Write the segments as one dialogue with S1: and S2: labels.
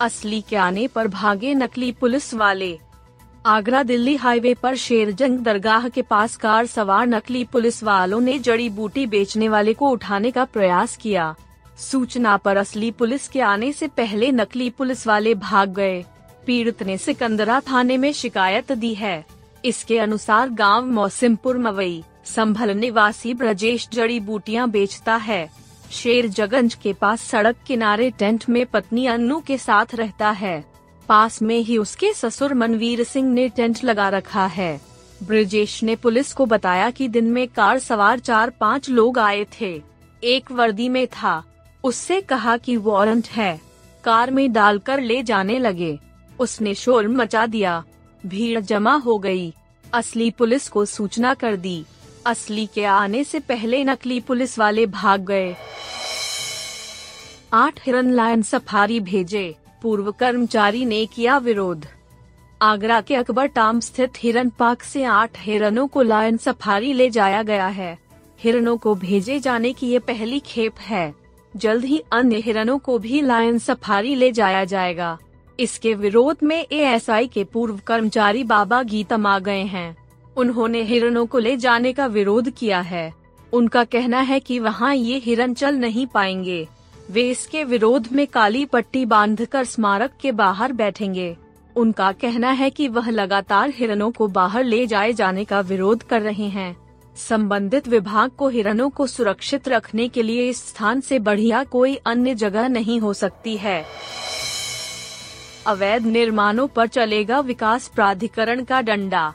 S1: असली के आने पर भागे नकली पुलिस वाले। आगरा दिल्ली हाईवे पर शेरजंग दरगाह के पास कार सवार नकली पुलिस वालों ने जड़ी बूटी बेचने वाले को उठाने का प्रयास किया। सूचना पर असली पुलिस के आने से पहले नकली पुलिस वाले भाग गए। पीड़ित ने सिकंदरा थाने में शिकायत दी है। इसके अनुसार गाँव मौसिमपुर मवई, संभल निवासी ब्रजेश जड़ी बूटियाँ बेचता है। शेर जगंज के पास सड़क किनारे टेंट में पत्नी अन्नू के साथ रहता है। पास में ही उसके ससुर मनवीर सिंह ने टेंट लगा रखा है। ब्रिजेश ने पुलिस को बताया कि दिन में कार सवार चार पाँच लोग आए थे। एक वर्दी में था। उससे कहा कि वारंट है। कार में डालकर ले जाने लगे। उसने शोर मचा दिया। भीड़ जमा हो गई। असली पुलिस को सूचना कर दी। असली के आने से पहले नकली पुलिस वाले भाग गए। आठ हिरन लायन सफारी भेजे। पूर्व कर्मचारी ने किया विरोध। आगरा के अकबर टाम स्थित हिरन पार्क से आठ हिरनों को लायन सफारी ले जाया गया है। हिरनों को भेजे जाने की ये पहली खेप है। जल्द ही अन्य हिरनों को भी लायन सफारी ले जाया जाएगा। इसके विरोध में एएसआई के पूर्व कर्मचारी बाबा गीतम आ गए हैं। उन्होंने हिरणों को ले जाने का विरोध किया है। उनका कहना है कि वहाँ ये हिरन चल नहीं पाएँगे। वे इसके विरोध में काली पट्टी बांधकर स्मारक के बाहर बैठेंगे। उनका कहना है कि वह लगातार हिरणों को बाहर ले जाए जाने का विरोध कर रहे हैं। संबंधित विभाग को हिरणों को सुरक्षित रखने के लिए इस स्थान से बढ़िया कोई अन्य जगह नहीं हो सकती है। अवैध निर्माणों पर चलेगा विकास प्राधिकरण का डंडा।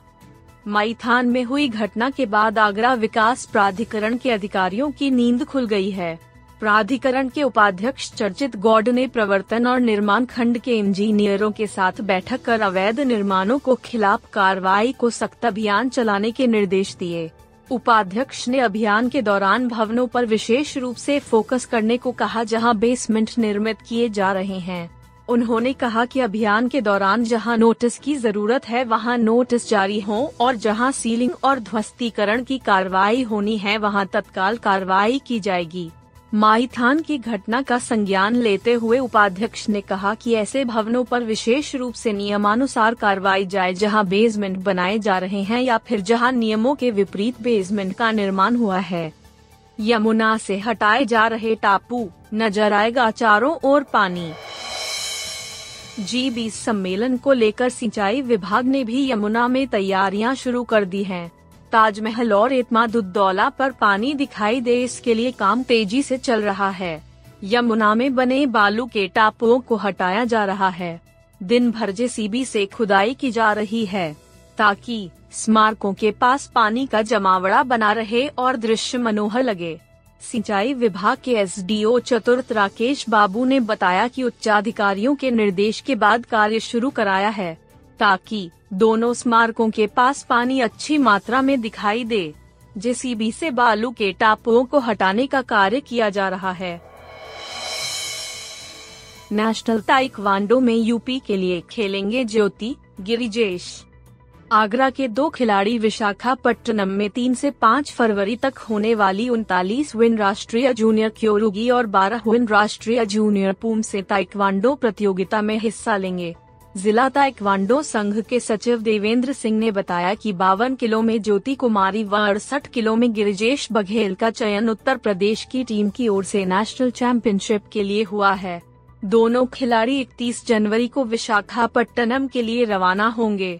S1: माईथान में हुई घटना के बाद आगरा विकास प्राधिकरण के अधिकारियों की नींद खुल गई है। प्राधिकरण के उपाध्यक्ष चर्चित गौड ने प्रवर्तन और निर्माण खंड के इंजीनियरों के साथ बैठक कर अवैध निर्माणों को खिलाफ कार्रवाई को सख्त अभियान चलाने के निर्देश दिए। उपाध्यक्ष ने अभियान के दौरान भवनों पर विशेष रूप से फोकस करने को कहा, जहाँ बेसमेंट निर्मित किए जा रहे हैं। उन्होंने कहा कि अभियान के दौरान जहाँ नोटिस की ज़रूरत है, वहाँ नोटिस जारी हो और जहाँ सीलिंग और ध्वस्तीकरण की कार्रवाई होनी है, वहाँ तत्काल कार्रवाई की जाएगी। माईथान की घटना का संज्ञान लेते हुए उपाध्यक्ष ने कहा कि ऐसे भवनों पर विशेष रूप से नियमानुसार कार्रवाई जाए, जहाँ बेसमेंट बनाए जा रहे हैं या फिर जहाँ नियमों के विपरीत बेसमेंट का निर्माण हुआ है। यमुना से हटाए जा रहे टापू, नज़र आएगा चारों ओर पानी। जी बीस सम्मेलन को लेकर सिंचाई विभाग ने भी यमुना में तैयारियाँ शुरू कर दी हैं। ताजमहल और इतमादुद्दौला पर पानी दिखाई दे इसके लिए काम तेज़ी से चल रहा है। यमुना में बने बालू के टापुओं को हटाया जा रहा है। दिन भर जेसीबी से खुदाई की जा रही है, ताकि स्मारकों के पास पानी का जमावड़ा बना रहे और दृश्य मनोहर लगे। सिंचाई विभाग के एसडीओ चतुर्थ राकेश बाबू ने बताया कि उच्चाधिकारियों के निर्देश के बाद कार्य शुरू कराया है, ताकि दोनों स्मारकों के पास पानी अच्छी मात्रा में दिखाई दे, जेसीबी से बालू के टापुओं को हटाने का कार्य किया जा रहा है। नेशनल ताइक्वांडो में यूपी के लिए खेलेंगे ज्योति, गिरिजेश। आगरा के दो खिलाड़ी विशाखापट्टनम में तीन से पाँच फरवरी तक होने वाली उनतालीस विन राष्ट्रीय जूनियर क्योरुगी और बारह विन राष्ट्रीय जूनियर पूम से ताइक्वांडो प्रतियोगिता में हिस्सा लेंगे। जिला ताइक्वांडो संघ के सचिव देवेंद्र सिंह ने बताया कि बावन किलो में ज्योति कुमारी व अड़सठ किलो में गिरिजेश बघेल का चयन उत्तर प्रदेश की टीम की ओर से नेशनल चैंपियनशिप के लिए हुआ है। दोनों खिलाड़ी 31 जनवरी को विशाखापट्टनम के लिए रवाना होंगे।